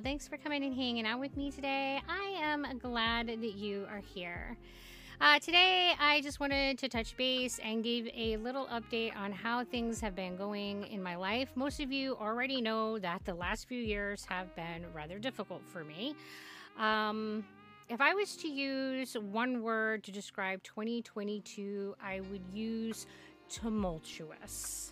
Thanks for coming and hanging out with me today. I am glad that you are here. Uh, today, I just wanted to touch base and give a little update on how things have been going in my life. Most of you already know that the last few years have been rather difficult for me. Um, if I was to use one word to describe 2022, I would use tumultuous.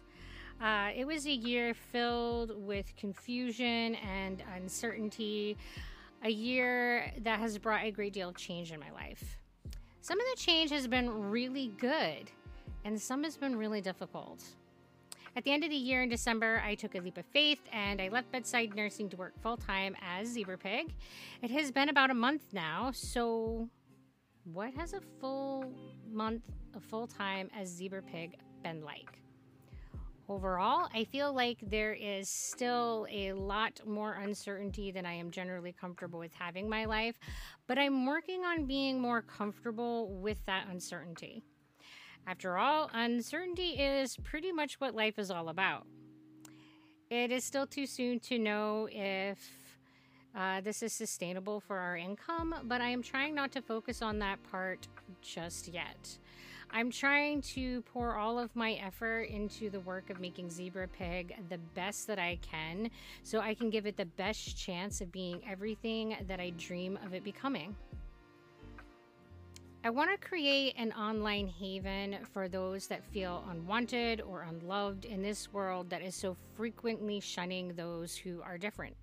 Uh, it was a year filled with confusion and uncertainty, a year that has brought a great deal of change in my life. Some of the change has been really good, and some has been really difficult. At the end of the year in December, I took a leap of faith and I left bedside nursing to work full time as Zebra Pig. It has been about a month now, so what has a full month of full time as Zebra Pig been like? Overall, I feel like there is still a lot more uncertainty than I am generally comfortable with having my life, but I'm working on being more comfortable with that uncertainty. After all, uncertainty is pretty much what life is all about. It is still too soon to know if uh, this is sustainable for our income, but I am trying not to focus on that part just yet. I'm trying to pour all of my effort into the work of making Zebra Pig the best that I can so I can give it the best chance of being everything that I dream of it becoming. I want to create an online haven for those that feel unwanted or unloved in this world that is so frequently shunning those who are different.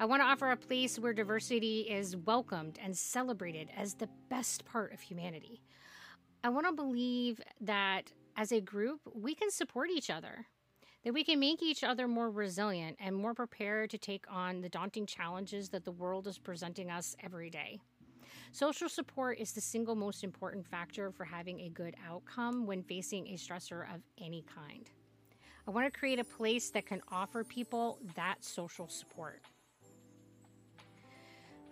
I want to offer a place where diversity is welcomed and celebrated as the best part of humanity. I want to believe that as a group, we can support each other, that we can make each other more resilient and more prepared to take on the daunting challenges that the world is presenting us every day. Social support is the single most important factor for having a good outcome when facing a stressor of any kind. I want to create a place that can offer people that social support.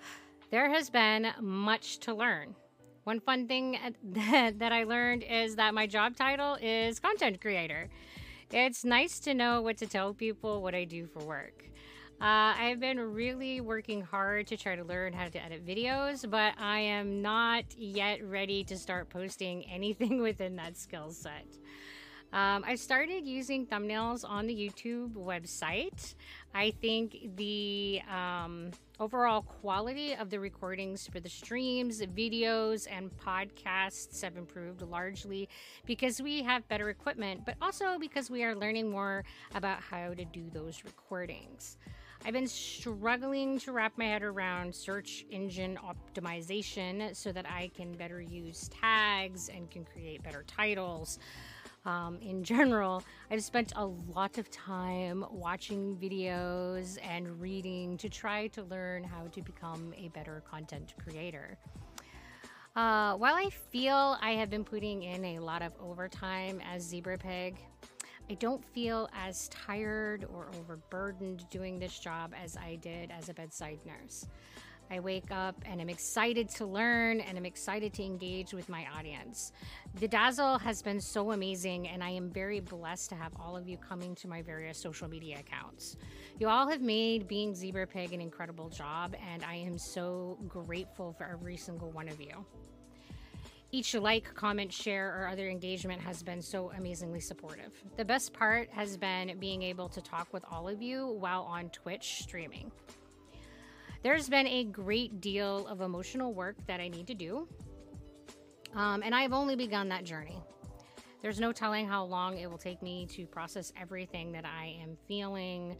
There has been much to learn. One fun thing that, I learned is that my job title is content creator. It's nice to know what to tell people what I do for work. Uh, I've been really working hard to try to learn how to edit videos, but I am not yet ready to start posting anything within that skill set. Um, I started using thumbnails on the YouTube website. I think the um, overall quality of the recordings for the streams, videos, and podcasts have improved largely because we have better equipment, but also because we are learning more about how to do those recordings. I've been struggling to wrap my head around search engine optimization so that I can better use tags and can create better titles um, in general, I've spent a lot of time watching videos and reading to try to learn how to become a better content creator. Uh, while I feel I have been putting in a lot of overtime as Zebra Pig, I don't feel as tired or overburdened doing this job as I did as a bedside nurse. I wake up and I'm excited to learn and I'm excited to engage with my audience. The Dazzle has been so amazing, and I am very blessed to have all of you coming to my various social media accounts. You all have made being Zebra Pig an incredible job, and I am so grateful for every single one of you. Each like, comment, share, or other engagement has been so amazingly supportive. The best part has been being able to talk with all of you while on Twitch streaming. There's been a great deal of emotional work that I need to do, um, and I've only begun that journey. There's no telling how long it will take me to process everything that I am feeling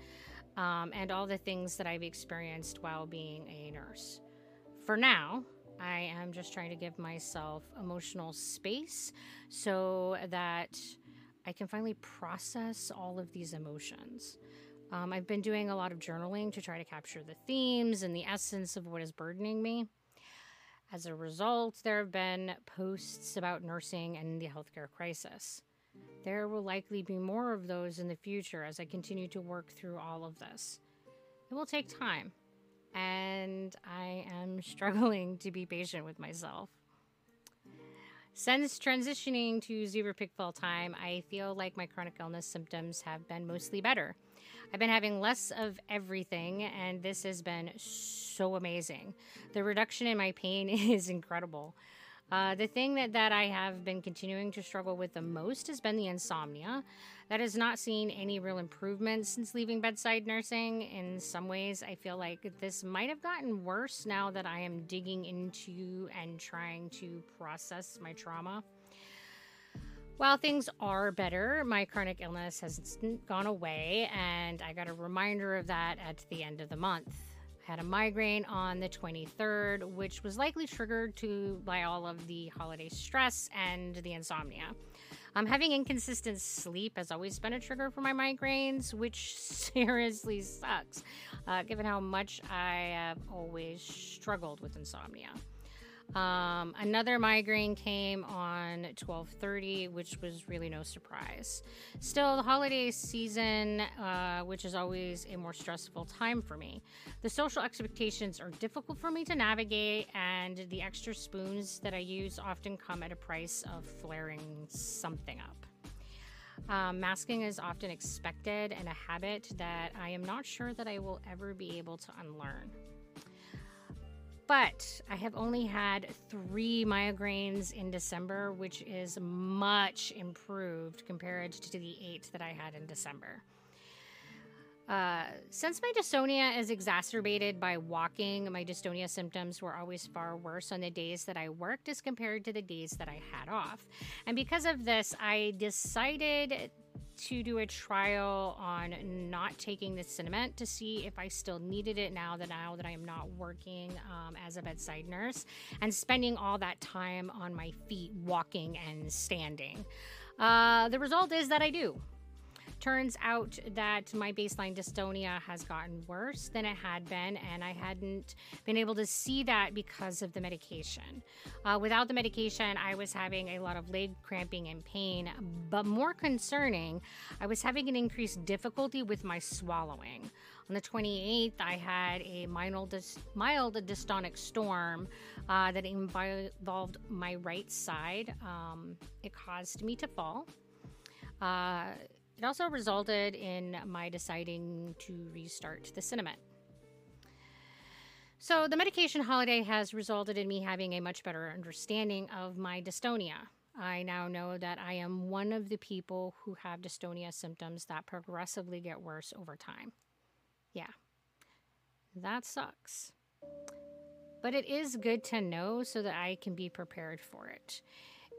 um, and all the things that I've experienced while being a nurse. For now, I am just trying to give myself emotional space so that I can finally process all of these emotions. Um, I've been doing a lot of journaling to try to capture the themes and the essence of what is burdening me. As a result, there have been posts about nursing and the healthcare crisis. There will likely be more of those in the future as I continue to work through all of this. It will take time, and I am struggling to be patient with myself. Since transitioning to Zebra Pig full time, I feel like my chronic illness symptoms have been mostly better. I've been having less of everything, and this has been so amazing. The reduction in my pain is incredible. Uh, the thing that, that I have been continuing to struggle with the most has been the insomnia. That has not seen any real improvements since leaving bedside nursing. In some ways, I feel like this might have gotten worse now that I am digging into and trying to process my trauma. While things are better, my chronic illness has gone away, and I got a reminder of that at the end of the month I had a migraine on the 23rd, which was likely triggered to by all of the holiday stress and the insomnia. Um, having inconsistent sleep has always been a trigger for my migraines, which seriously sucks, uh, given how much I have always struggled with insomnia. Um, another migraine came on 12:30, which was really no surprise. Still, the holiday season, uh, which is always a more stressful time for me. The social expectations are difficult for me to navigate, and the extra spoons that I use often come at a price of flaring something up. Um, masking is often expected and a habit that I am not sure that I will ever be able to unlearn. But I have only had three migraines in December, which is much improved compared to the eight that I had in December. Uh, since my dystonia is exacerbated by walking, my dystonia symptoms were always far worse on the days that I worked as compared to the days that I had off. And because of this, I decided to do a trial on not taking the Sinemet to see if I still needed it now that now that I am not working um, as a bedside nurse and spending all that time on my feet walking and standing. Uh, the result is that I do. Turns out that my baseline dystonia has gotten worse than it had been, and I hadn't been able to see that because of the medication. Uh, without the medication, I was having a lot of leg cramping and pain, but more concerning, I was having an increased difficulty with my swallowing. On the 28th, I had a mild, mild dystonic storm uh, that involved my right side. Um, it caused me to fall. Uh, it also resulted in my deciding to restart the Sinemet. So, the medication holiday has resulted in me having a much better understanding of my dystonia. I now know that I am one of the people who have dystonia symptoms that progressively get worse over time. Yeah, that sucks. But it is good to know so that I can be prepared for it.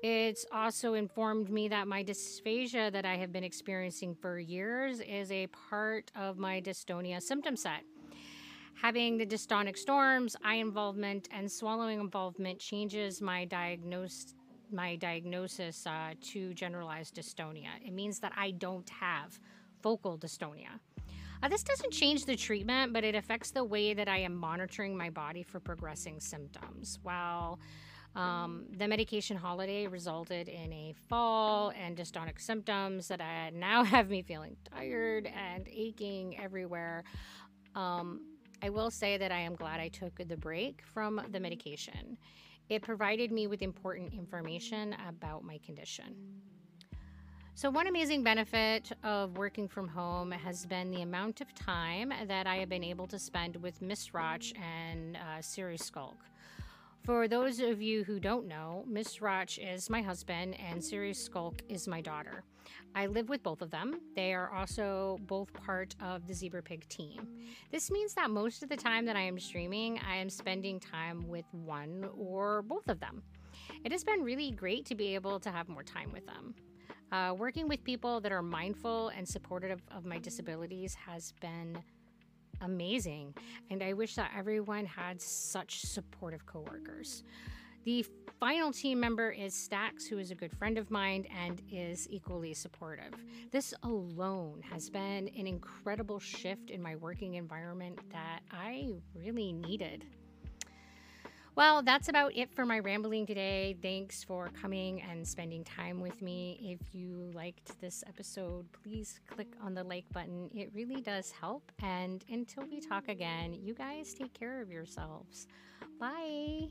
It's also informed me that my dysphagia that I have been experiencing for years is a part of my dystonia symptom set. Having the dystonic storms, eye involvement, and swallowing involvement changes my diagnosis my diagnosis uh, to generalized dystonia. It means that I don't have focal dystonia. Uh, this doesn't change the treatment, but it affects the way that I am monitoring my body for progressing symptoms. While um, the medication holiday resulted in a fall and dystonic symptoms that I now have me feeling tired and aching everywhere. Um, I will say that I am glad I took the break from the medication. It provided me with important information about my condition. So, one amazing benefit of working from home has been the amount of time that I have been able to spend with Miss Roch and uh, Siri Skulk. For those of you who don't know, Miss Roch is my husband and Siri Skulk is my daughter. I live with both of them. They are also both part of the Zebra Pig team. This means that most of the time that I am streaming, I am spending time with one or both of them. It has been really great to be able to have more time with them. Uh, working with people that are mindful and supportive of my disabilities has been amazing. And I wish that everyone had such supportive coworkers. The final team member is Stax, who is a good friend of mine and is equally supportive. This alone has been an incredible shift in my working environment that I really needed. Well, that's about it for my rambling today. Thanks for coming and spending time with me. If you liked this episode, please click on the like button. It really does help. And until we talk again, you guys take care of yourselves. Bye.